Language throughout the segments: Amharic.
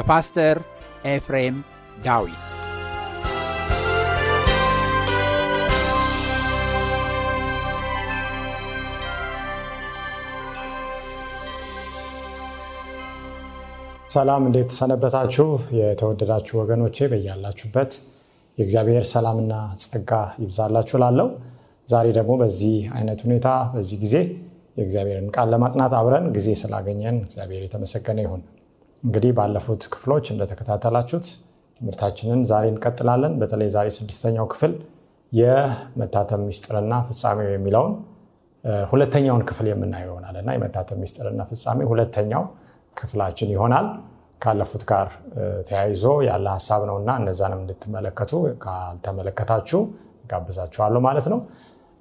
በፓስተር ኤፍሬም ዳዊት ሰላም፣ እንዴት ሰነበታችሁ? የተወደዳችሁ ወገኖቼ በያላችሁበት የእግዚአብሔር ሰላምና ጸጋ ይብዛላችሁ ላለው ዛሬ ደግሞ በዚህ አይነት ሁኔታ በዚህ ጊዜ የእግዚአብሔርን ቃል ለማጥናት አብረን ጊዜ ስላገኘን እግዚአብሔር የተመሰገነ ይሁን። እንግዲህ ባለፉት ክፍሎች እንደተከታተላችሁት ትምህርታችንን ዛሬ እንቀጥላለን። በተለይ ዛሬ ስድስተኛው ክፍል የመታተም ሚስጥርና ፍጻሜው የሚለውን ሁለተኛውን ክፍል የምናየው ይሆናል እና የመታተም ሚስጥርና ፍጻሜ ሁለተኛው ክፍላችን ይሆናል። ካለፉት ጋር ተያይዞ ያለ ሀሳብ ነው እና እነዛንም እንድትመለከቱ ካልተመለከታችሁ ጋብዛችኋለሁ ማለት ነው።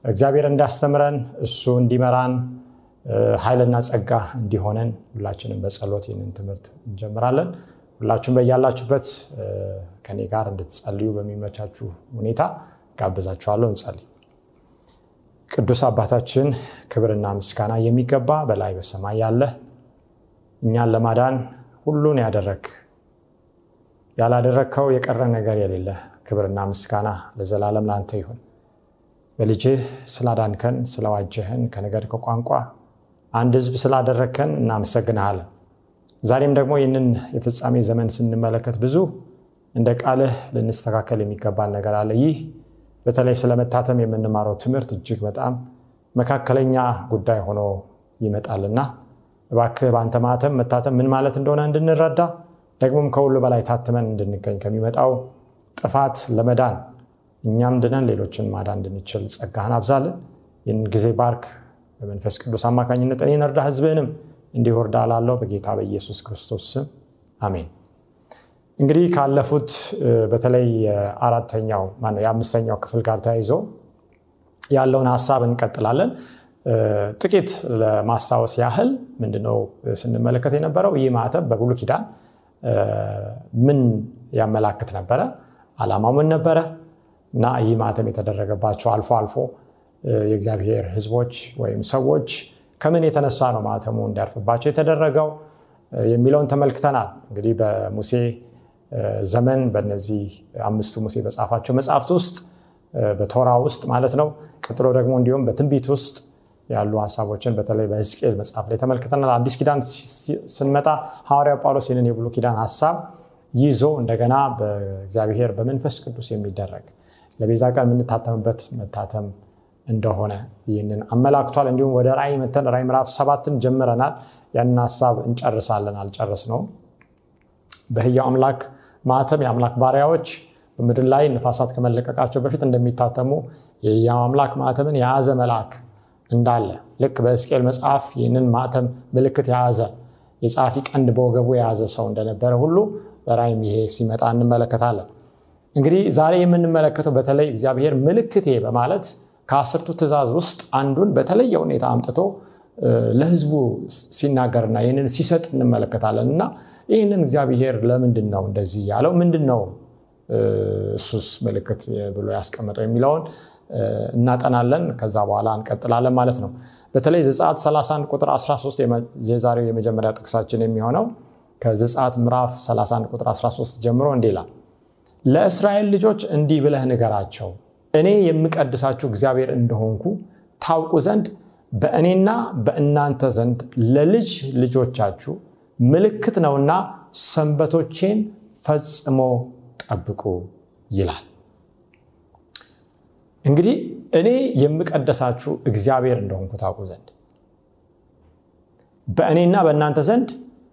እግዚአብሔር እንዲያስተምረን እሱ እንዲመራን ኃይልና ጸጋ እንዲሆነን ሁላችንም በጸሎት ይህንን ትምህርት እንጀምራለን። ሁላችሁም በያላችሁበት ከኔ ጋር እንድትጸልዩ በሚመቻችሁ ሁኔታ ጋብዛችኋለሁ። እንጸልይ። ቅዱስ አባታችን ክብርና ምስጋና የሚገባ በላይ በሰማይ ያለህ እኛን ለማዳን ሁሉን ያደረግ ያላደረግከው የቀረ ነገር የሌለ ክብርና ምስጋና ለዘላለም ለአንተ ይሁን። በልጅህ ስላዳንከን ስለዋጀህን ከነገድ ከቋንቋ አንድ ህዝብ ስላደረግከን እናመሰግንሃለን። ዛሬም ደግሞ ይህንን የፍጻሜ ዘመን ስንመለከት ብዙ እንደ ቃልህ ልንስተካከል የሚገባን ነገር አለ። ይህ በተለይ ስለመታተም የምንማረው ትምህርት እጅግ በጣም መካከለኛ ጉዳይ ሆኖ ይመጣልና እባክህ በአንተ ማተም መታተም ምን ማለት እንደሆነ እንድንረዳ ደግሞም ከሁሉ በላይ ታትመን እንድንገኝ ከሚመጣው ጥፋት ለመዳን እኛም ድነን ሌሎችን ማዳን እንድንችል ጸጋህን አብዛልን። ይህን ጊዜ ባርክ በመንፈስ ቅዱስ አማካኝነት እኔን እርዳ፣ ህዝብህንም እንዲሁ እርዳ ላለው በጌታ በኢየሱስ ክርስቶስ ስም አሜን። እንግዲህ ካለፉት በተለይ የአራተኛው ማነው የአምስተኛው ክፍል ጋር ተያይዞ ያለውን ሀሳብ እንቀጥላለን። ጥቂት ለማስታወስ ያህል ምንድነው ስንመለከት የነበረው ይህ ማዕተብ በብሉይ ኪዳን ምን ያመላክት ነበረ? ዓላማው ምን ነበረ? እና ይህ ማተም የተደረገባቸው አልፎ አልፎ የእግዚአብሔር ህዝቦች ወይም ሰዎች ከምን የተነሳ ነው ማተሙ እንዲያርፍባቸው የተደረገው የሚለውን ተመልክተናል። እንግዲህ በሙሴ ዘመን በነዚህ አምስቱ ሙሴ በጻፋቸው መጽሐፍት ውስጥ በቶራ ውስጥ ማለት ነው። ቀጥሎ ደግሞ እንዲሁም በትንቢት ውስጥ ያሉ ሀሳቦችን በተለይ በሕዝቅኤል መጽሐፍ ላይ ተመልክተናል። አዲስ ኪዳን ስንመጣ ሐዋርያው ጳውሎስ ይህንን የብሉይ ኪዳን ሀሳብ ይዞ እንደገና በእግዚአብሔር በመንፈስ ቅዱስ የሚደረግ ለቤዛ ቀን የምንታተምበት መታተም እንደሆነ ይህንን አመላክቷል። እንዲሁም ወደ ራእይ መተን ራእይ ምዕራፍ ሰባትን ጀምረናል። ያንን ሀሳብ እንጨርሳለን፣ አልጨረስነውም። በሕያው አምላክ ማተም የአምላክ ባሪያዎች በምድር ላይ ነፋሳት ከመለቀቃቸው በፊት እንደሚታተሙ የሕያው አምላክ ማተምን የያዘ መልአክ እንዳለ ልክ በሕዝቅኤል መጽሐፍ ይህንን ማተም ምልክት የያዘ የጸሐፊ ቀንድ በወገቡ የያዘ ሰው እንደነበረ ሁሉ በራእይም ይሄ ሲመጣ እንመለከታለን። እንግዲህ ዛሬ የምንመለከተው በተለይ እግዚአብሔር ምልክቴ በማለት ከአስርቱ ትእዛዝ ውስጥ አንዱን በተለየ ሁኔታ አምጥቶ ለህዝቡ ሲናገርና ይህንን ሲሰጥ እንመለከታለን። እና ይህንን እግዚአብሔር ለምንድን ነው እንደዚህ ያለው? ምንድን ነው እሱስ ምልክት ብሎ ያስቀመጠው የሚለውን እናጠናለን። ከዛ በኋላ እንቀጥላለን ማለት ነው። በተለይ ዘጻት 31 ቁጥር 13 የዛሬው የመጀመሪያ ጥቅሳችን የሚሆነው ከዘጻት ምዕራፍ 31 ቁጥር 13 ጀምሮ እንዲህ ይላል ለእስራኤል ልጆች እንዲህ ብለህ ንገራቸው እኔ የምቀድሳችሁ እግዚአብሔር እንደሆንኩ ታውቁ ዘንድ በእኔና በእናንተ ዘንድ ለልጅ ልጆቻችሁ ምልክት ነውና ሰንበቶቼን ፈጽሞ ጠብቁ ይላል። እንግዲህ እኔ የምቀደሳችሁ እግዚአብሔር እንደሆንኩ ታውቁ ዘንድ በእኔና በእናንተ ዘንድ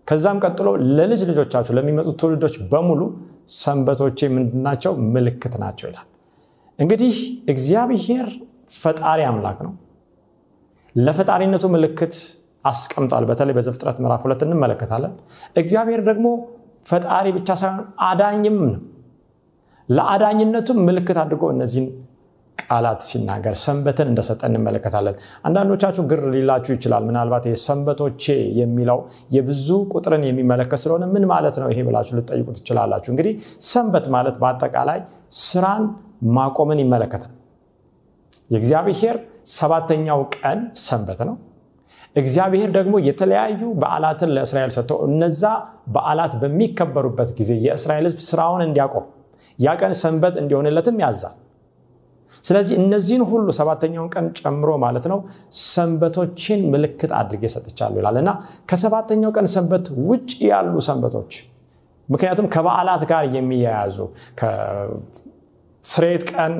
ከዛም ቀጥሎ ለልጅ ልጆቻችሁ ለሚመጡት ትውልዶች በሙሉ ሰንበቶቼ ምንድናቸው ምልክት ናቸው ይላል እንግዲህ እግዚአብሔር ፈጣሪ አምላክ ነው። ለፈጣሪነቱ ምልክት አስቀምጧል። በተለይ በዘፍጥረት ምዕራፍ ሁለት እንመለከታለን። እግዚአብሔር ደግሞ ፈጣሪ ብቻ ሳይሆን አዳኝም ነው። ለአዳኝነቱም ምልክት አድርጎ እነዚህን ቃላት ሲናገር ሰንበትን እንደሰጠ እንመለከታለን። አንዳንዶቻችሁ ግር ሊላችሁ ይችላል። ምናልባት ሰንበቶቼ የሚለው የብዙ ቁጥርን የሚመለከት ስለሆነ ምን ማለት ነው? ይሄ ብላችሁ ልጠይቁ ትችላላችሁ። እንግዲህ ሰንበት ማለት በአጠቃላይ ስራን ማቆምን ይመለከታል። የእግዚአብሔር ሰባተኛው ቀን ሰንበት ነው። እግዚአብሔር ደግሞ የተለያዩ በዓላትን ለእስራኤል ሰጥቶ እነዛ በዓላት በሚከበሩበት ጊዜ የእስራኤል ህዝብ ስራውን እንዲያቆም ያ ቀን ሰንበት እንዲሆንለትም ያዛል። ስለዚህ እነዚህን ሁሉ ሰባተኛውን ቀን ጨምሮ ማለት ነው ሰንበቶችን ምልክት አድርጌ ሰጥቻለሁ ይላል እና ከሰባተኛው ቀን ሰንበት ውጭ ያሉ ሰንበቶች ምክንያቱም ከበዓላት ጋር የሚያያዙ ከስሬት ቀን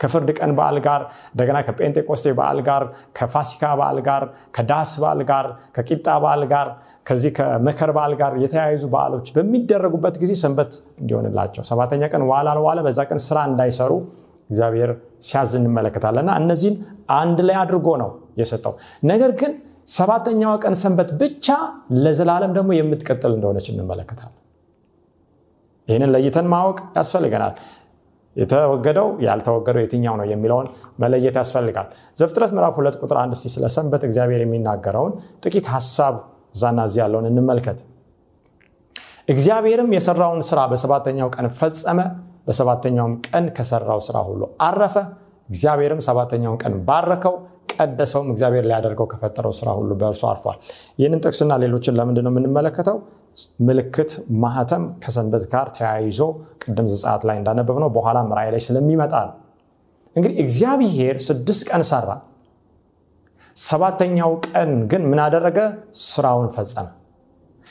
ከፍርድ ቀን በዓል ጋር እንደገና ከጴንጤቆስቴ በዓል ጋር ከፋሲካ በዓል ጋር ከዳስ በዓል ጋር ከቂጣ በዓል ጋር ከዚህ ከመከር በዓል ጋር የተያያዙ በዓሎች በሚደረጉበት ጊዜ ሰንበት እንዲሆንላቸው። ሰባተኛ ቀን ዋላ አልዋለ በዛ ቀን ስራ እንዳይሰሩ እግዚአብሔር ሲያዝ እንመለከታለን። እና እነዚህን አንድ ላይ አድርጎ ነው የሰጠው። ነገር ግን ሰባተኛዋ ቀን ሰንበት ብቻ ለዘላለም ደግሞ የምትቀጥል እንደሆነች እንመለከታለን። ይህንን ለይተን ማወቅ ያስፈልገናል የተወገደው ያልተወገደው የትኛው ነው የሚለውን መለየት ያስፈልጋል። ዘፍጥረት ምዕራፍ ሁለት ቁጥር አንድ ስ ስለ ሰንበት እግዚአብሔር የሚናገረውን ጥቂት ሀሳብ እዛና እዚህ ያለውን እንመልከት። እግዚአብሔርም የሰራውን ስራ በሰባተኛው ቀን ፈጸመ በሰባተኛውም ቀን ከሰራው ስራ ሁሉ አረፈ። እግዚአብሔርም ሰባተኛውን ቀን ባረከው ቀደሰውም እግዚአብሔር ሊያደርገው ከፈጠረው ስራ ሁሉ በእርሱ አርፏል። ይህንን ጥቅስና ሌሎችን ለምንድን ነው የምንመለከተው ምልክት ማህተም ከሰንበት ጋር ተያይዞ ቅድም ዝጻት ላይ እንዳነበብ ነው በኋላ ራእይ ላይ ስለሚመጣ ነው። እንግዲህ እግዚአብሔር ስድስት ቀን ሰራ። ሰባተኛው ቀን ግን ምን አደረገ? ስራውን ፈጸመ።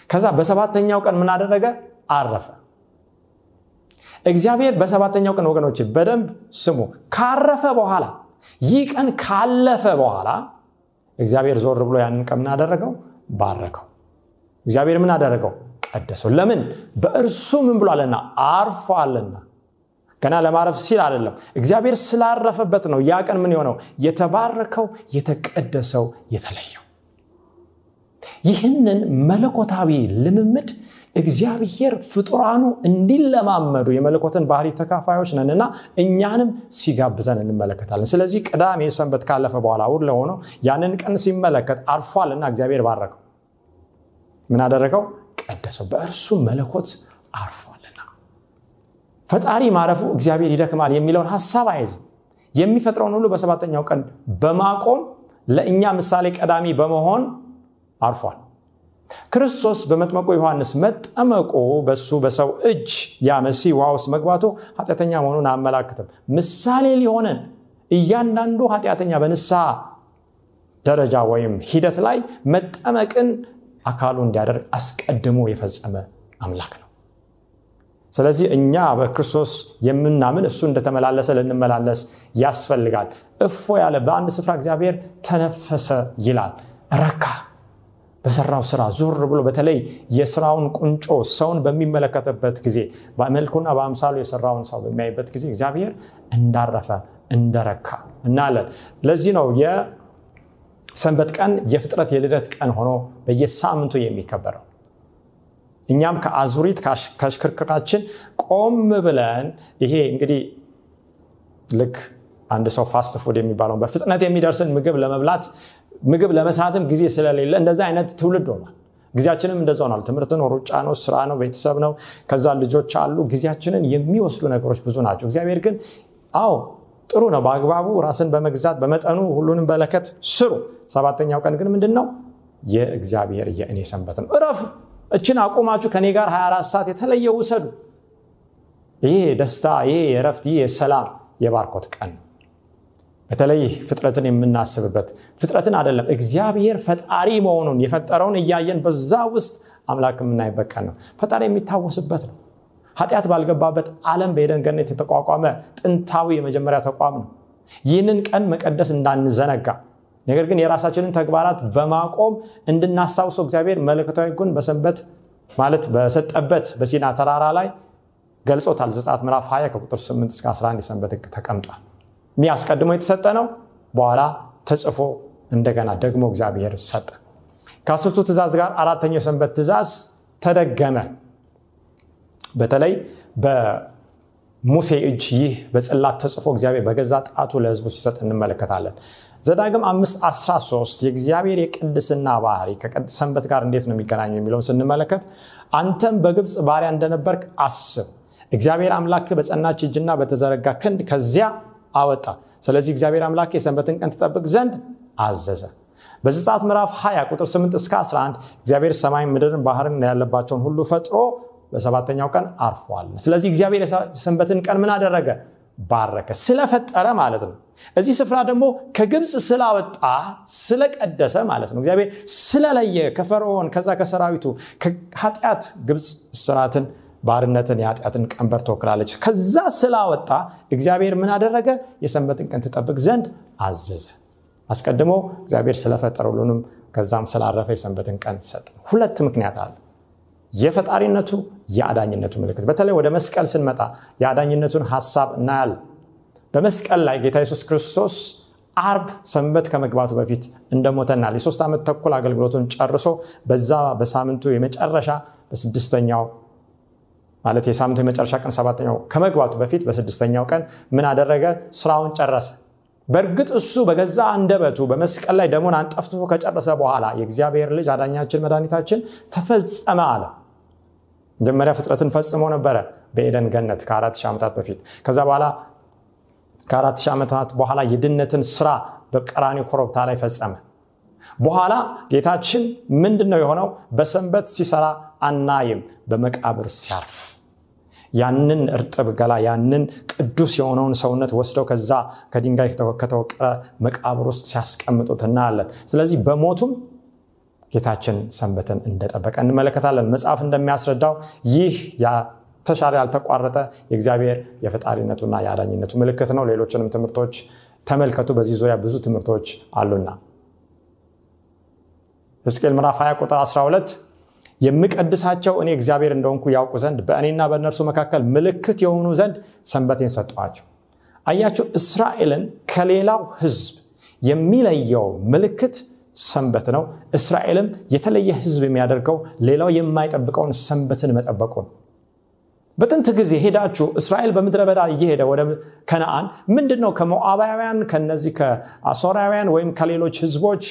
ከዛ በሰባተኛው ቀን ምን አደረገ? አረፈ። እግዚአብሔር በሰባተኛው ቀን ወገኖች በደንብ ስሙ ካረፈ በኋላ ይህ ቀን ካለፈ በኋላ እግዚአብሔር ዞር ብሎ ያንን ቀን ምን አደረገው? ባረከው እግዚአብሔር ምን አደረገው? ቀደሰው። ለምን? በእርሱ ምን ብሏልና? አርፏልና። ገና ለማረፍ ሲል አይደለም። እግዚአብሔር ስላረፈበት ነው ያ ቀን ምን የሆነው? የተባረከው የተቀደሰው የተለየው። ይህንን መለኮታዊ ልምምድ እግዚአብሔር ፍጡራኑ እንዲለማመዱ የመለኮትን ባህሪ ተካፋዮች ነንና እኛንም ሲጋብዘን እንመለከታለን። ስለዚህ ቅዳሜ ሰንበት ካለፈ በኋላ ውር ለሆነው ያንን ቀን ሲመለከት አርፏልና እግዚአብሔር ባረከው ምን አደረገው? ቀደሰው። በእርሱ መለኮት አርፏልና። ፈጣሪ ማረፉ እግዚአብሔር ይደክማል የሚለውን ሀሳብ አይዝም የሚፈጥረውን ሁሉ በሰባተኛው ቀን በማቆም ለእኛ ምሳሌ ቀዳሚ በመሆን አርፏል። ክርስቶስ በመጥመቁ ዮሐንስ መጠመቁ በሱ በሰው እጅ ያ ውሃ ውስጥ መግባቱ ኃጢአተኛ መሆኑን አያመላክትም። ምሳሌ ሊሆነን እያንዳንዱ ኃጢአተኛ በንስሐ ደረጃ ወይም ሂደት ላይ መጠመቅን አካሉ እንዲያደርግ አስቀድሞ የፈጸመ አምላክ ነው። ስለዚህ እኛ በክርስቶስ የምናምን እሱ እንደተመላለሰ ልንመላለስ ያስፈልጋል። እፎ ያለ በአንድ ስፍራ እግዚአብሔር ተነፈሰ ይላል። ረካ በሰራው ስራ ዞር ብሎ በተለይ የስራውን ቁንጮ ሰውን በሚመለከትበት ጊዜ በመልኩና በአምሳሉ የሰራውን ሰው በሚያይበት ጊዜ እግዚአብሔር እንዳረፈ እንደረካ እናያለን። ለዚህ ነው የሰንበት ቀን የፍጥረት የልደት ቀን ሆኖ በየሳምንቱ የሚከበረው። እኛም ከአዙሪት ከሽክርክራችን ቆም ብለን ይሄ እንግዲህ ልክ አንድ ሰው fast food የሚባለውን በፍጥነት የሚደርስን ምግብ ለመብላት ምግብ ለመሳትም ጊዜ ስለሌለ እንደዚ አይነት ትውልድ ሆኗል። ጊዜያችንም እንደዛ ሆኗል። ትምህርት ነው ሩጫ ነው ስራ ነው ቤተሰብ ነው። ከዛ ልጆች አሉ። ጊዜያችንን የሚወስዱ ነገሮች ብዙ ናቸው። እግዚአብሔር ግን አዎ ጥሩ ነው። በአግባቡ ራስን በመግዛት በመጠኑ ሁሉንም በለከት ስሩ። ሰባተኛው ቀን ግን ምንድን ነው የእግዚአብሔር የእኔ ሰንበት ነው። እረፉ። እችን አቁማችሁ ከኔ ጋር 24 ሰዓት የተለየ ውሰዱ። ይሄ ደስታ ይሄ የረፍት ይህ የሰላም የባርኮት ቀን በተለይ ፍጥረትን የምናስብበት ፍጥረትን አይደለም እግዚአብሔር ፈጣሪ መሆኑን የፈጠረውን እያየን በዛ ውስጥ አምላክ የምናይበት ቀን ነው። ፈጣሪ የሚታወስበት ነው ኃጢአት ባልገባበት ዓለም በኤደን ገነት የተቋቋመ ጥንታዊ የመጀመሪያ ተቋም ነው። ይህንን ቀን መቀደስ እንዳንዘነጋ ነገር ግን የራሳችንን ተግባራት በማቆም እንድናስታውሰው እግዚአብሔር መለከታዊ ጉን በሰንበት ማለት በሰጠበት በሲና ተራራ ላይ ገልጾታል። ዘጻት ምዕራፍ 20 ከቁጥር 8 እስከ 11 የሰንበት ህግ ተቀምጧል። ይህ አስቀድሞ የተሰጠ ነው በኋላ ተጽፎ እንደገና ደግሞ እግዚአብሔር ሰጠ። ከአስርቱ ትእዛዝ ጋር አራተኛው የሰንበት ትእዛዝ ተደገመ በተለይ በሙሴ እጅ ይህ በጽላት ተጽፎ እግዚአብሔር በገዛ ጣቱ ለህዝቡ ሲሰጥ እንመለከታለን። ዘዳግም 513 የእግዚአብሔር የቅድስና ባህሪ ከሰንበት ጋር እንዴት ነው የሚገናኙ የሚለውን ስንመለከት አንተም በግብፅ ባሪያ እንደነበርክ አስብ። እግዚአብሔር አምላክ በጸናች እጅና በተዘረጋ ክንድ ከዚያ አወጣ። ስለዚህ እግዚአብሔር አምላክ የሰንበትን ቀን ትጠብቅ ዘንድ አዘዘ። በዘጸአት ምዕራፍ 20 ቁጥር 8 እስከ 11 እግዚአብሔር ሰማይ ምድርን ባህርን ያለባቸውን ሁሉ ፈጥሮ በሰባተኛው ቀን አርፏል። ስለዚህ እግዚአብሔር የሰንበትን ቀን ምን አደረገ? ባረከ። ስለፈጠረ ማለት ነው። እዚህ ስፍራ ደግሞ ከግብፅ ስላወጣ ስለቀደሰ ማለት ነው። እግዚአብሔር ስለለየ ከፈርዖን ከዛ ከሰራዊቱ ከኃጢአት ግብፅ ስራትን ባርነትን የኃጢአትን ቀንበር ትወክላለች። ከዛ ስላወጣ እግዚአብሔር ምን አደረገ? የሰንበትን ቀን ትጠብቅ ዘንድ አዘዘ። አስቀድሞ እግዚአብሔር ስለፈጠረ ሁሉንም ከዛም ስላረፈ የሰንበትን ቀን ሰጥ ሁለት ምክንያት አለ የፈጣሪነቱ የአዳኝነቱ ምልክት። በተለይ ወደ መስቀል ስንመጣ የአዳኝነቱን ሀሳብ እናያለን በመስቀል ላይ ጌታ የሱስ ክርስቶስ አርብ ሰንበት ከመግባቱ በፊት እንደሞተናል። የሶስት ዓመት ተኩል አገልግሎቱን ጨርሶ በዛ በሳምንቱ የመጨረሻ በስድስተኛው ማለት የሳምንቱ የመጨረሻ ቀን ሰባተኛው ከመግባቱ በፊት በስድስተኛው ቀን ምን አደረገ? ስራውን ጨረሰ። በእርግጥ እሱ በገዛ አንደበቱ በመስቀል ላይ ደሞን አንጠፍትፎ ከጨረሰ በኋላ የእግዚአብሔር ልጅ አዳኛችን መድኃኒታችን ተፈጸመ አለ መጀመሪያ ፍጥረትን ፈጽሞ ነበረ በኤደን ገነት ከአራት ሺህ ዓመታት በፊት። ከዛ በኋላ ከአራት ሺህ ዓመታት በኋላ የድነትን ስራ በቀራኒ ኮረብታ ላይ ፈጸመ። በኋላ ጌታችን ምንድን ነው የሆነው? በሰንበት ሲሰራ አናይም በመቃብር ሲያርፍ። ያንን እርጥብ ገላ ያንን ቅዱስ የሆነውን ሰውነት ወስደው ከዛ ከድንጋይ ከተወቀረ መቃብር ውስጥ ሲያስቀምጡት እናያለን። ስለዚህ በሞቱም ጌታችን ሰንበትን እንደጠበቀ እንመለከታለን። መጽሐፍ እንደሚያስረዳው ይህ ተሻለ ያልተቋረጠ የእግዚአብሔር የፈጣሪነቱና የአዳኝነቱ ምልክት ነው። ሌሎችንም ትምህርቶች ተመልከቱ። በዚህ ዙሪያ ብዙ ትምህርቶች አሉና ሕዝቅኤል ምዕራፍ 20 ቁጥር 12 የምቀድሳቸው እኔ እግዚአብሔር እንደሆንኩ ያውቁ ዘንድ በእኔና በእነርሱ መካከል ምልክት የሆኑ ዘንድ ሰንበቴን ሰጠኋቸው። አያቸው እስራኤልን ከሌላው ህዝብ የሚለየው ምልክት ሰንበት ነው። እስራኤልም የተለየ ህዝብ የሚያደርገው ሌላው የማይጠብቀውን ሰንበትን መጠበቁ ነው። በጥንት ጊዜ ሄዳችሁ እስራኤል በምድረ በዳ እየሄደ ወደ ከነአን ምንድን ነው ከሞዓባውያን ከነዚህ ከአሶራውያን ወይም ከሌሎች ህዝቦች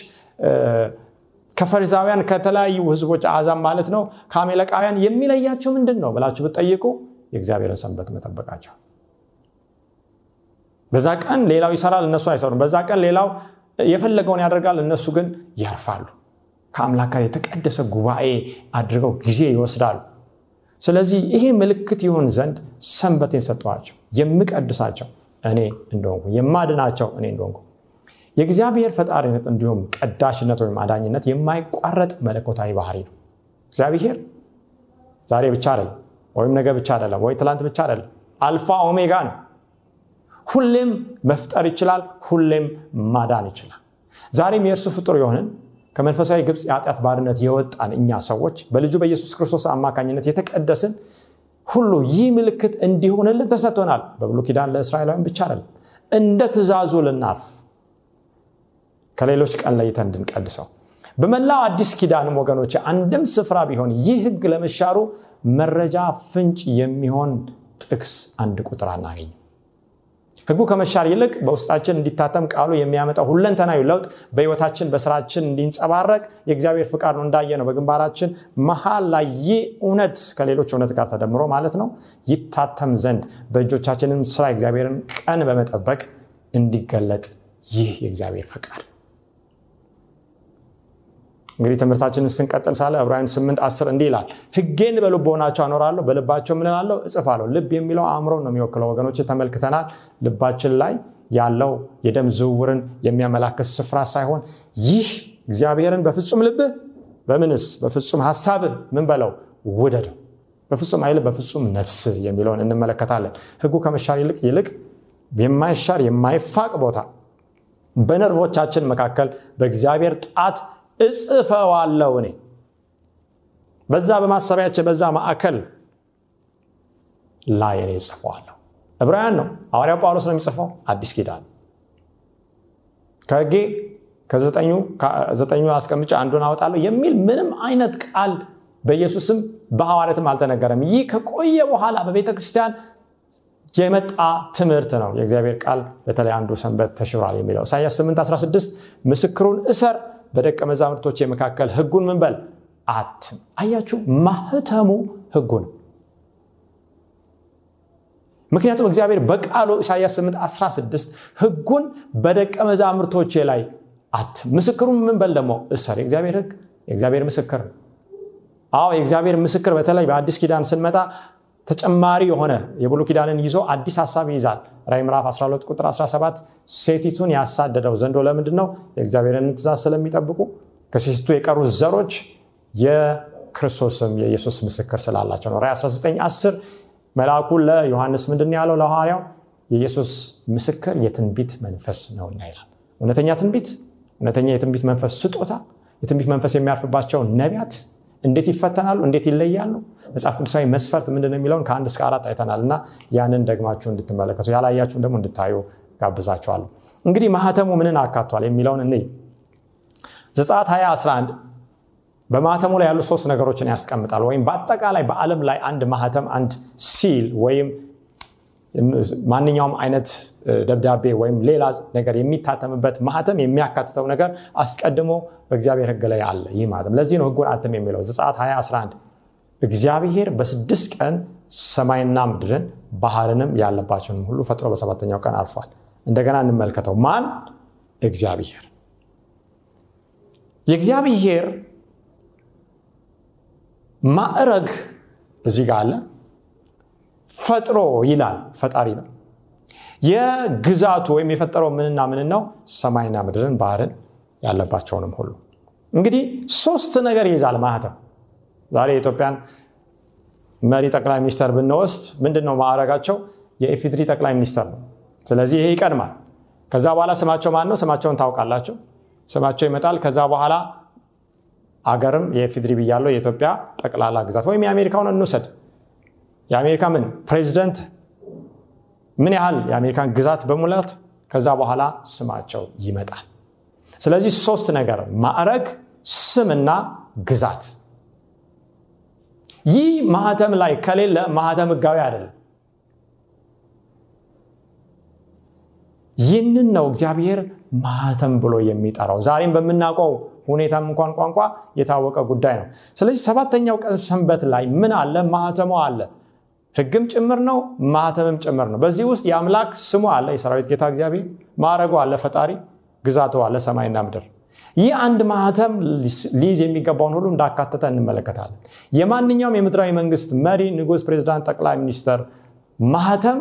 ከፈሪዛውያን ከተለያዩ ህዝቦች አዛም ማለት ነው ከአሜለቃውያን የሚለያቸው ምንድን ነው ብላችሁ ብትጠይቁ የእግዚአብሔርን ሰንበት መጠበቃቸው። በዛ ቀን ሌላው ይሰራል እነሱ አይሰሩም። በዛ ቀን ሌላው የፈለገውን ያደርጋል እነሱ ግን ያርፋሉ። ከአምላክ ጋር የተቀደሰ ጉባኤ አድርገው ጊዜ ይወስዳሉ። ስለዚህ ይሄ ምልክት ይሆን ዘንድ ሰንበቴን ሰጠኋቸው የምቀድሳቸው እኔ እንደሆንኩ የማድናቸው እኔ እንደሆንኩ። የእግዚአብሔር ፈጣሪነት እንዲሁም ቀዳሽነት ወይም አዳኝነት የማይቋረጥ መለኮታዊ ባህሪ ነው። እግዚአብሔር ዛሬ ብቻ አይደለም ወይም ነገ ብቻ አይደለም ወይ ትላንት ብቻ አይደለም አልፋ ኦሜጋ ነው ሁሌም መፍጠር ይችላል ሁሌም ማዳን ይችላል። ዛሬም የእርሱ ፍጡር የሆንን ከመንፈሳዊ ግብፅ የኃጢአት ባርነት የወጣን እኛ ሰዎች በልጁ በኢየሱስ ክርስቶስ አማካኝነት የተቀደስን ሁሉ ይህ ምልክት እንዲሆንልን ተሰጥቶናል። በብሉ ኪዳን ለእስራኤላውያን ብቻ አይደለም እንደ ትእዛዙ ልናርፍ ከሌሎች ቀን ለይተን እንድንቀድሰው። በመላው አዲስ ኪዳንም ወገኖች አንድም ስፍራ ቢሆን ይህ ህግ ለመሻሩ መረጃ ፍንጭ የሚሆን ጥቅስ አንድ ቁጥር አናገኝም ህጉ ከመሻር ይልቅ በውስጣችን እንዲታተም ቃሉ የሚያመጣው ሁለንተናዊ ለውጥ በህይወታችን በስራችን እንዲንጸባረቅ የእግዚአብሔር ፍቃድ ነው እንዳየ ነው በግንባራችን መሀል ላይ ይህ እውነት ከሌሎች እውነት ጋር ተደምሮ ማለት ነው። ይታተም ዘንድ በእጆቻችንም ስራ እግዚአብሔርን ቀን በመጠበቅ እንዲገለጥ ይህ የእግዚአብሔር ፈቃድ እንግዲህ ትምህርታችንን ስንቀጥል ሳለ ዕብራውያን 8 10 እንዲህ ይላል ህጌን በልቦናቸው አኖራለሁ በልባቸው ምን እላለሁ? እጽፋለሁ። ልብ የሚለው አእምሮን ነው የሚወክለው። ወገኖች ተመልክተናል። ልባችን ላይ ያለው የደም ዝውውርን የሚያመላክት ስፍራ ሳይሆን ይህ እግዚአብሔርን በፍጹም ልብህ በምንስ? በፍጹም ሀሳብህ ምን በለው? ውደደው። በፍጹም ኃይል በፍጹም ነፍስ የሚለውን እንመለከታለን። ህጉ ከመሻር ይልቅ ይልቅ የማይሻር የማይፋቅ ቦታ በነርቮቻችን መካከል በእግዚአብሔር ጣት እጽፈዋለሁ እኔ። በዛ በማሰቢያችን በዛ ማዕከል ላይ እኔ እጽፈዋለሁ። ዕብራውያን ነው ሐዋርያው ጳውሎስ ነው የሚጽፈው። አዲስ ኪዳን ከህጌ ከዘጠኙ አስቀምጬ አንዱን አወጣለሁ የሚል ምንም አይነት ቃል በኢየሱስም በሐዋርያትም አልተነገረም። ይህ ከቆየ በኋላ በቤተ ክርስቲያን የመጣ ትምህርት ነው። የእግዚአብሔር ቃል በተለይ አንዱ ሰንበት ተሽሯል የሚለው ኢሳያስ 8 16 ምስክሩን እሰር በደቀ መዛሙርቶች መካከል ህጉን ምንበል አትም። አያችሁ ማህተሙ ህጉ ነው ምክንያቱም እግዚአብሔር በቃሉ ኢሳያስ 8 16 ህጉን በደቀ መዛሙርቶቼ ላይ አትም። ምስክሩን ምንበል ደግሞ? እሰር። የእግዚአብሔር ህግ? የእግዚአብሔር ምስክር? አዎ የእግዚአብሔር ምስክር። በተለይ በአዲስ ኪዳን ስንመጣ ተጨማሪ የሆነ የብሉ ኪዳንን ይዞ አዲስ ሀሳብ ይይዛል። ራይ ምዕራፍ 12 ቁጥር 17 ሴቲቱን ያሳደደው ዘንዶ ለምንድን ነው የእግዚአብሔርን ትእዛዝ ስለሚጠብቁ ከሴቲቱ የቀሩት ዘሮች የክርስቶስም የኢየሱስ ምስክር ስላላቸው ነው። ራይ 19 10 መልአኩ ለዮሐንስ ምንድን ያለው? ለሐዋርያው የኢየሱስ ምስክር የትንቢት መንፈስ ነውና ይላል። እውነተኛ ትንቢት እውነተኛ የትንቢት መንፈስ ስጦታ የትንቢት መንፈስ የሚያርፍባቸው ነቢያት እንዴት ይፈተናሉ? እንዴት ይለያሉ? መጽሐፍ ቅዱሳዊ መስፈርት ምንድን የሚለውን ከአንድ እስከ አራት አይተናል እና ያንን ደግማችሁ እንድትመለከቱ ያላያችሁም ደግሞ እንድታዩ ጋብዛችኋለሁ። እንግዲህ ማህተሙ ምንን አካቷል የሚለውን እኔ ዘጻት 211 በማህተሙ ላይ ያሉ ሶስት ነገሮችን ያስቀምጣል። ወይም በአጠቃላይ በዓለም ላይ አንድ ማህተም አንድ ሲል ወይም ማንኛውም አይነት ደብዳቤ ወይም ሌላ ነገር የሚታተምበት ማህተም የሚያካትተው ነገር አስቀድሞ በእግዚአብሔር ህግ ላይ አለ። ይህ ማህተም ለዚህ ነው ህጉን አትም የሚለው። ዘጻት 211 እግዚአብሔር በስድስት ቀን ሰማይና ምድርን ባህርንም ያለባቸውን ሁሉ ፈጥሮ በሰባተኛው ቀን አልፏል እንደገና እንመልከተው። ማን? እግዚአብሔር። የእግዚአብሔር ማዕረግ እዚህ ጋር አለ ፈጥሮ ይላል ፈጣሪ ነው። የግዛቱ ወይም የፈጠረው ምንና ምን ነው ሰማይና ምድርን ባህርን ያለባቸውንም ሁሉ። እንግዲህ ሶስት ነገር ይይዛል ማህተም ዛሬ የኢትዮጵያን መሪ ጠቅላይ ሚኒስተር ብንወስድ ምንድን ነው ማዕረጋቸው? የኢፌድሪ ጠቅላይ ሚኒስተር ነው። ስለዚህ ይሄ ይቀድማል። ከዛ በኋላ ስማቸው ማን ነው? ስማቸውን ታውቃላቸው ስማቸው ይመጣል። ከዛ በኋላ አገርም የኢፌድሪ ብያለው የኢትዮጵያ ጠቅላላ ግዛት ወይም የአሜሪካውን እንውሰድ የአሜሪካ ምን ፕሬዚደንት ምን ያህል የአሜሪካን ግዛት በሙላት ከዛ በኋላ ስማቸው ይመጣል? ስለዚህ ሶስት ነገር ማዕረግ ስምና ግዛት። ይህ ማህተም ላይ ከሌለ ማህተም ህጋዊ አይደለም። ይህንን ነው እግዚአብሔር ማህተም ብሎ የሚጠራው። ዛሬም በምናውቀው ሁኔታም እንኳን ቋንቋ የታወቀ ጉዳይ ነው። ስለዚህ ሰባተኛው ቀን ሰንበት ላይ ምን አለ? ማህተሙ አለ ህግም ጭምር ነው ማህተምም ጭምር ነው። በዚህ ውስጥ የአምላክ ስሙ አለ የሰራዊት ጌታ እግዚአብሔር። ማዕረጉ አለ ፈጣሪ። ግዛቱ አለ ሰማይና ምድር። ይህ አንድ ማህተም ሊይዝ የሚገባውን ሁሉ እንዳካተተ እንመለከታለን። የማንኛውም የምድራዊ መንግስት መሪ ንጉስ ፕሬዚዳንት ጠቅላይ ሚኒስተር ማህተም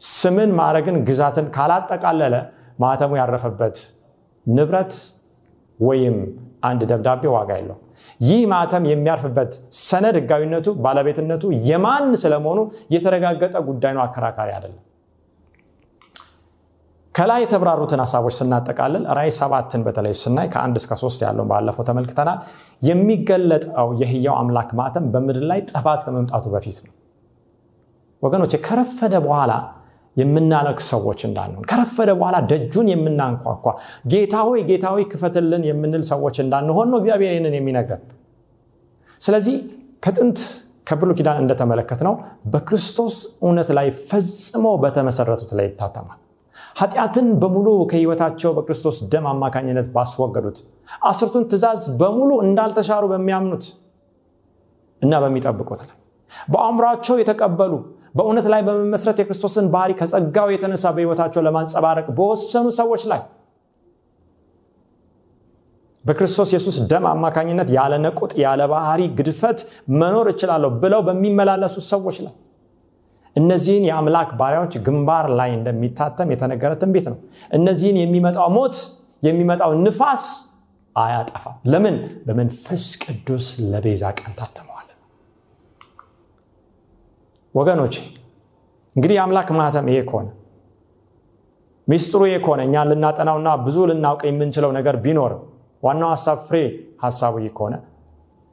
ስምን ማዕረግን ግዛትን ካላጠቃለለ ማህተሙ ያረፈበት ንብረት ወይም አንድ ደብዳቤ ዋጋ የለው ይህ ማህተም የሚያርፍበት ሰነድ ህጋዊነቱ ባለቤትነቱ የማን ስለመሆኑ የተረጋገጠ ጉዳይ ነው አከራካሪ አይደለም። ከላይ የተብራሩትን ሀሳቦች ስናጠቃልል ራይ ሰባትን በተለይ ስናይ ከአንድ እስከ ሶስት ያለውን ባለፈው ተመልክተናል። የሚገለጠው የህያው አምላክ ማተም በምድር ላይ ጥፋት ከመምጣቱ በፊት ነው። ወገኖች ከረፈደ በኋላ የምናለቅ ሰዎች እንዳንሆን ከረፈደ በኋላ ደጁን የምናንኳኳ ጌታ ሆይ ጌታ ሆይ ክፈትልን የምንል ሰዎች እንዳንሆን ነው እግዚአብሔር ይህንን የሚነግረን። ስለዚህ ከጥንት ከብሉ ኪዳን እንደተመለከት ነው በክርስቶስ እውነት ላይ ፈጽሞ በተመሰረቱት ላይ ይታተማል። ኃጢአትን በሙሉ ከህይወታቸው በክርስቶስ ደም አማካኝነት ባስወገዱት አስርቱን ትእዛዝ በሙሉ እንዳልተሻሩ በሚያምኑት እና በሚጠብቁት ላይ በአእምሯቸው የተቀበሉ በእውነት ላይ በመመስረት የክርስቶስን ባህሪ ከጸጋው የተነሳ በህይወታቸው ለማንጸባረቅ በወሰኑ ሰዎች ላይ በክርስቶስ የሱስ ደም አማካኝነት ያለ ነቁጥ ያለ ባህሪ ግድፈት መኖር እችላለሁ ብለው በሚመላለሱ ሰዎች ላይ እነዚህን የአምላክ ባሪያዎች ግንባር ላይ እንደሚታተም የተነገረ ትንቢት ነው። እነዚህን የሚመጣው ሞት የሚመጣው ንፋስ አያጠፋም። ለምን? በመንፈስ ቅዱስ ለቤዛ ቀን ታተመዋል ወገኖች እንግዲህ የአምላክ ማህተም ይሄ ከሆነ ሚስጥሩ ይሄ ከሆነ እኛን ልናጠናውና ብዙ ልናውቅ የምንችለው ነገር ቢኖርም ዋናው ሀሳብ ፍሬ ሀሳቡ ይህ ከሆነ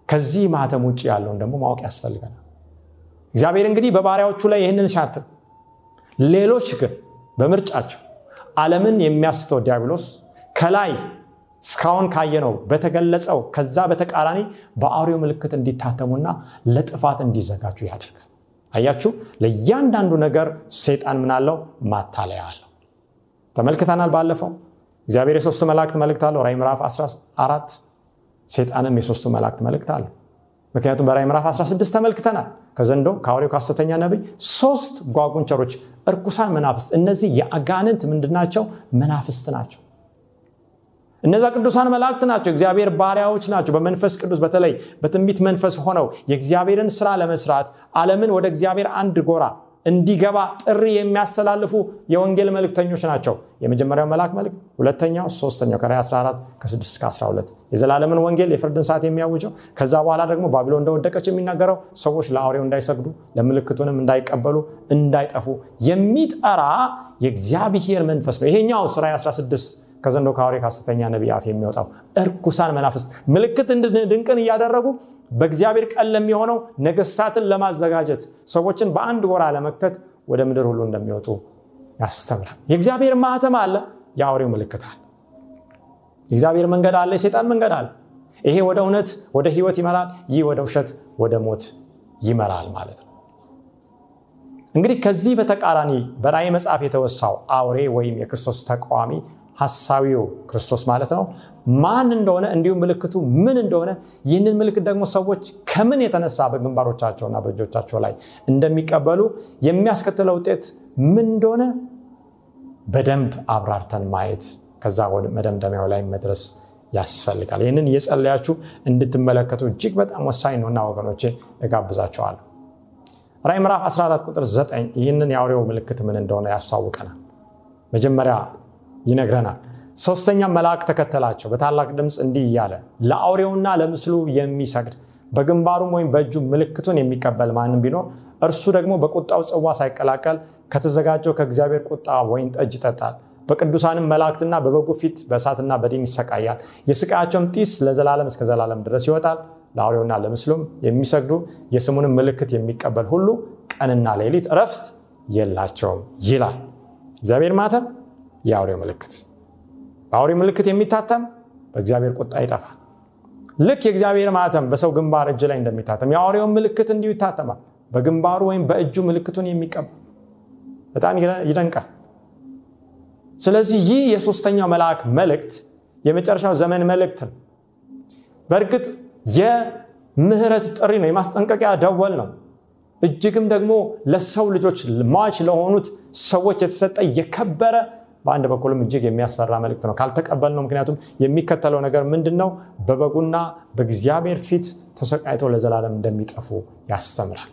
ከዚህ ማህተም ውጭ ያለውን ደግሞ ማወቅ ያስፈልገናል። እግዚአብሔር እንግዲህ በባሪያዎቹ ላይ ይህንን ሲያትም ሌሎች ግን በምርጫቸው ዓለምን የሚያስተው ዲያብሎስ ከላይ እስካሁን ካየነው በተገለጸው ከዛ በተቃራኒ በአውሬው ምልክት እንዲታተሙና ለጥፋት እንዲዘጋጁ ያደርጋል አያችሁ? ለእያንዳንዱ ነገር ሰይጣን ምናለው ማታለያ አለው። ተመልክተናል ባለፈው። እግዚአብሔር የሶስቱ መላእክት መልእክት አለው። ራይ ምዕራፍ 14 ሴጣንም የሶስቱ መላእክት መልእክት አለው። ምክንያቱም በራይ ምዕራፍ 16 ተመልክተናል። ከዘንዶ ከአውሬው ከሐሰተኛ ነቢይ ሶስት ጓጉንቸሮች እርኩሳን መናፍስት። እነዚህ የአጋንንት ምንድናቸው? መናፍስት ናቸው እነዛ ቅዱሳን መላእክት ናቸው እግዚአብሔር ባሪያዎች ናቸው። በመንፈስ ቅዱስ በተለይ በትንቢት መንፈስ ሆነው የእግዚአብሔርን ስራ ለመስራት አለምን ወደ እግዚአብሔር አንድ ጎራ እንዲገባ ጥሪ የሚያስተላልፉ የወንጌል መልእክተኞች ናቸው። የመጀመሪያው መልአክ መልክ ሁለተኛው ሶስተኛው ከ 14 ከ6 እስከ 12 የዘላለምን ወንጌል የፍርድን ሰዓት የሚያውጀው ከዛ በኋላ ደግሞ ባቢሎን እንደወደቀች የሚናገረው ሰዎች ለአውሬው እንዳይሰግዱ ለምልክቱንም እንዳይቀበሉ እንዳይጠፉ የሚጠራ የእግዚአብሔር መንፈስ ነው። ይሄኛው ስራ 16 ከዘንዶ ከአውሬ ከሐሰተኛ ነቢይ አፍ የሚወጣው እርኩሳን መናፍስት ምልክት ድንቅን እያደረጉ በእግዚአብሔር ቀን ለሚሆነው ነገስታትን ለማዘጋጀት ሰዎችን በአንድ ጎራ ለመክተት ወደ ምድር ሁሉ እንደሚወጡ ያስተምራል። የእግዚአብሔር ማህተም አለ የአውሬው ምልክት አለ። የእግዚአብሔር መንገድ አለ የሴጣን መንገድ አለ። ይሄ ወደ እውነት ወደ ህይወት ይመራል ይህ ወደ ውሸት ወደ ሞት ይመራል ማለት ነው። እንግዲህ ከዚህ በተቃራኒ በራእይ መጽሐፍ የተወሳው አውሬ ወይም የክርስቶስ ተቃዋሚ ሀሳዊው ክርስቶስ ማለት ነው። ማን እንደሆነ እንዲሁም ምልክቱ ምን እንደሆነ ይህንን ምልክት ደግሞ ሰዎች ከምን የተነሳ በግንባሮቻቸውና በእጆቻቸው ላይ እንደሚቀበሉ የሚያስከትለው ውጤት ምን እንደሆነ በደንብ አብራርተን ማየት ከዛ መደምደሚያው ላይ መድረስ ያስፈልጋል። ይህንን እየጸለያችሁ እንድትመለከቱ እጅግ በጣም ወሳኝ ነውና ወገኖቼ እጋብዛቸዋለሁ ራይ ምዕራፍ 14 ቁጥር 9 ይህንን የአውሬው ምልክት ምን እንደሆነ ያስተዋውቀናል። መጀመሪያ ይነግረናል። ሶስተኛ መልአክ ተከተላቸው። በታላቅ ድምፅ እንዲህ እያለ ለአውሬውና ለምስሉ የሚሰግድ በግንባሩም ወይም በእጁ ምልክቱን የሚቀበል ማንም ቢኖር እርሱ ደግሞ በቁጣው ጽዋ ሳይቀላቀል ከተዘጋጀው ከእግዚአብሔር ቁጣ ወይን ጠጅ ይጠጣል። በቅዱሳንም መላእክትና በበጉ ፊት በእሳትና በዲን ይሰቃያል። የስቃያቸውም ጢስ ለዘላለም እስከ ዘላለም ድረስ ይወጣል። ለአውሬውና ለምስሉም የሚሰግዱ የስሙንም ምልክት የሚቀበል ሁሉ ቀንና ሌሊት እረፍት የላቸውም ይላል። እግዚአብሔር ማተም የአውሬው ምልክት። በአውሬ ምልክት የሚታተም በእግዚአብሔር ቁጣ ይጠፋል ልክ የእግዚአብሔር ማተም በሰው ግንባር እጅ ላይ እንደሚታተም የአውሬውን ምልክት እንዲሁ ይታተማል። በግንባሩ ወይም በእጁ ምልክቱን የሚቀበል በጣም ይደንቃል። ስለዚህ ይህ የሶስተኛው መልአክ መልእክት የመጨረሻው ዘመን መልእክት ነው። በእርግጥ የምህረት ጥሪ ነው የማስጠንቀቂያ ደወል ነው። እጅግም ደግሞ ለሰው ልጆች ሟች ለሆኑት ሰዎች የተሰጠ የከበረ በአንድ በኩልም እጅግ የሚያስፈራ መልእክት ነው። ካልተቀበል ነው ምክንያቱም የሚከተለው ነገር ምንድን ነው በበጉና በእግዚአብሔር ፊት ተሰቃይተው ለዘላለም እንደሚጠፉ ያስተምራል።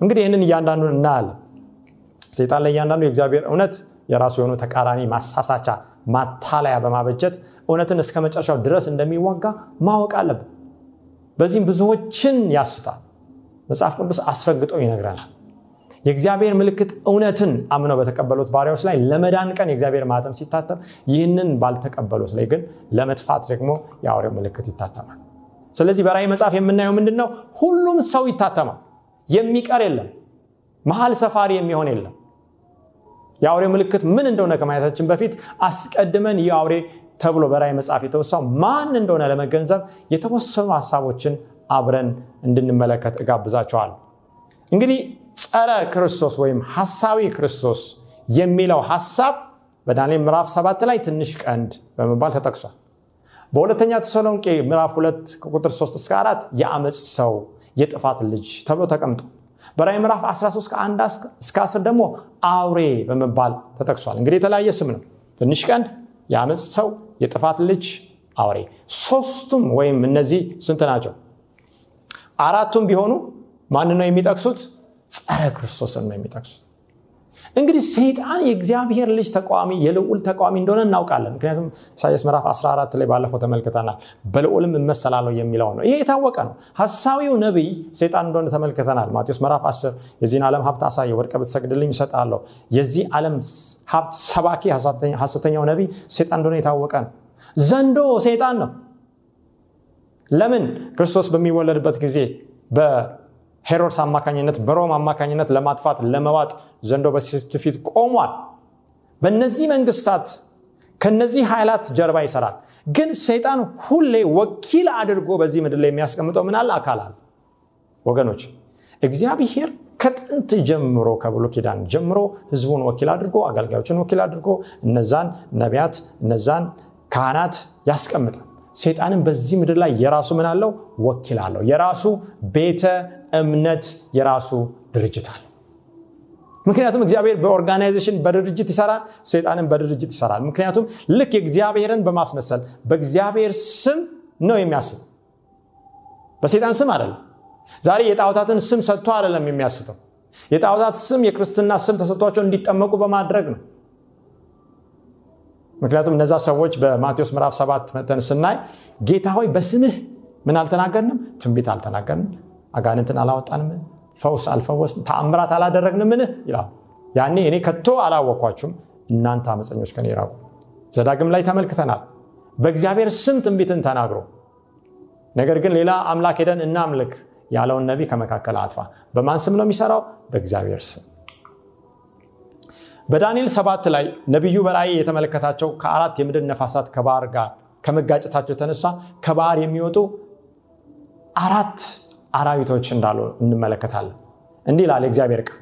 እንግዲህ ይህንን እያንዳንዱን እናያለን። ሴጣን ለእያንዳንዱ የእግዚአብሔር እውነት የራሱ የሆኑ ተቃራኒ ማሳሳቻ ማታለያ በማበጀት እውነትን እስከ መጨረሻው ድረስ እንደሚዋጋ ማወቅ አለብን። በዚህም ብዙዎችን ያስታል። መጽሐፍ ቅዱስ አስረግጠው ይነግረናል የእግዚአብሔር ምልክት እውነትን አምነው በተቀበሉት ባሪያዎች ላይ ለመዳን ቀን የእግዚአብሔር ማተም ሲታተም ይህንን ባልተቀበሉት ላይ ግን ለመጥፋት ደግሞ የአውሬው ምልክት ይታተማል። ስለዚህ በራይ መጽሐፍ የምናየው ምንድን ነው ሁሉም ሰው ይታተማል። የሚቀር የለም። መሀል ሰፋሪ የሚሆን የለም። የአውሬ ምልክት ምን እንደሆነ ከማየታችን በፊት አስቀድመን ይህ አውሬ ተብሎ በራይ መጽሐፍ የተወሳው ማን እንደሆነ ለመገንዘብ የተወሰኑ ሀሳቦችን አብረን እንድንመለከት እጋብዛቸዋል እንግዲህ ጸረ ክርስቶስ ወይም ሐሳዊ ክርስቶስ የሚለው ሐሳብ በዳንኤል ምዕራፍ 7 ላይ ትንሽ ቀንድ በመባል ተጠቅሷል። በሁለተኛ ተሰሎንቄ ምዕራፍ 2 ከቁጥር 3 እስከ 4 የአመፅ ሰው የጥፋት ልጅ ተብሎ ተቀምጦ በራይ ምዕራፍ 13 ከ1 እስከ 10 ደግሞ አውሬ በመባል ተጠቅሷል። እንግዲህ የተለያየ ስም ነው። ትንሽ ቀንድ የአመፅ ሰው የጥፋት ልጅ አውሬ። ሶስቱም ወይም እነዚህ ስንት ናቸው? አራቱም ቢሆኑ ማን ነው የሚጠቅሱት ጸረ ክርስቶስን ነው የሚጠቅሱት። እንግዲህ ሰይጣን የእግዚአብሔር ልጅ ተቃዋሚ የልዑል ተቃዋሚ እንደሆነ እናውቃለን። ምክንያቱም ኢሳያስ ምዕራፍ 14 ላይ ባለፈው ተመልክተናል። በልዑልም እመሰላለሁ የሚለው ነው። ይሄ የታወቀ ነው። ሀሳዊው ነቢይ ሰይጣን እንደሆነ ተመልክተናል። ማቴዎስ ምዕራፍ 10 የዚህን ዓለም ሀብት አሳየ ወድቀ ብትሰግድልኝ ይሰጣለሁ የዚህ ዓለም ሀብት ሰባኪ ሀሰተኛው ነቢይ ሰይጣን እንደሆነ የታወቀ ነው። ዘንዶ ሰይጣን ነው። ለምን? ክርስቶስ በሚወለድበት ጊዜ ሄሮድስ አማካኝነት በሮም አማካኝነት ለማጥፋት ለመዋጥ ዘንዶ በሴቱ ፊት ቆሟል። በእነዚህ መንግስታት ከነዚህ ኃይላት ጀርባ ይሰራል። ግን ሰይጣን ሁሌ ወኪል አድርጎ በዚህ ምድር ላይ የሚያስቀምጠው ምናለ አካል ወገኖች እግዚአብሔር ከጥንት ጀምሮ ከብሎ ኪዳን ጀምሮ ህዝቡን ወኪል አድርጎ አገልጋዮችን ወኪል አድርጎ እነዛን ነቢያት እነዛን ካህናት ያስቀምጣል ሰይጣንም በዚህ ምድር ላይ የራሱ ምን አለው? ወኪል አለው። የራሱ ቤተ እምነት የራሱ ድርጅት አለው። ምክንያቱም እግዚአብሔር በኦርጋናይዜሽን በድርጅት ይሰራል ሰይጣንን በድርጅት ይሰራል። ምክንያቱም ልክ የእግዚአብሔርን በማስመሰል በእግዚአብሔር ስም ነው የሚያስተው በሰይጣን ስም አይደለም። ዛሬ የጣዖታትን ስም ሰጥቶ አይደለም የሚያስተው። የጣዖታት ስም የክርስትና ስም ተሰጥቷቸው እንዲጠመቁ በማድረግ ነው ምክንያቱም እነዛ ሰዎች በማቴዎስ ምዕራፍ 7 መተን ስናይ ጌታ ሆይ በስምህ ምን አልተናገርንም? ትንቢት አልተናገርንም አጋንንትን አላወጣንም ፈውስ አልፈወስን ተአምራት አላደረግንምን? ይላል። ያኔ እኔ ከቶ አላወኳችሁም እናንተ አመፀኞች ከኔ ራቁ። ዘዳግም ላይ ተመልክተናል። በእግዚአብሔር ስም ትንቢትን ተናግሮ ነገር ግን ሌላ አምላክ ሄደን እናምልክ ያለውን ነቢ ከመካከል አጥፋ። በማን ስም ነው የሚሰራው? በእግዚአብሔር ስም በዳንኤል ሰባት ላይ ነቢዩ በራእይ የተመለከታቸው ከአራት የምድር ነፋሳት ከባህር ጋር ከመጋጨታቸው የተነሳ ከባህር የሚወጡ አራት አራዊቶች እንዳሉ እንመለከታለን። እንዲህ ይላል እግዚአብሔር ቃል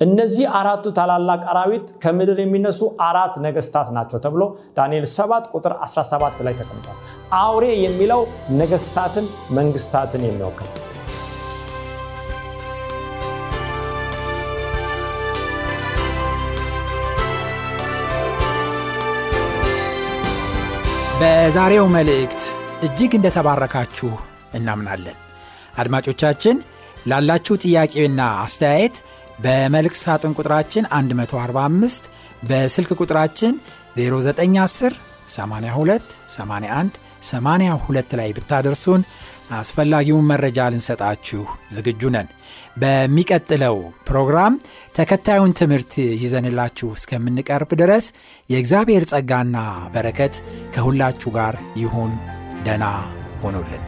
እነዚህ አራቱ ታላላቅ አራዊት ከምድር የሚነሱ አራት ነገስታት ናቸው ተብሎ ዳንኤል 7 ቁጥር 17 ላይ ተቀምጧል። አውሬ የሚለው ነገስታትን መንግስታትን የሚወክል በዛሬው መልእክት እጅግ እንደተባረካችሁ እናምናለን። አድማጮቻችን ላላችሁ ጥያቄና አስተያየት በመልእክት ሳጥን ቁጥራችን 145 በስልክ ቁጥራችን 0910 82 81 82 ላይ ብታደርሱን አስፈላጊውን መረጃ ልንሰጣችሁ ዝግጁ ነን። በሚቀጥለው ፕሮግራም ተከታዩን ትምህርት ይዘንላችሁ እስከምንቀርብ ድረስ የእግዚአብሔር ጸጋና በረከት ከሁላችሁ ጋር ይሁን። ደና ሆኖልን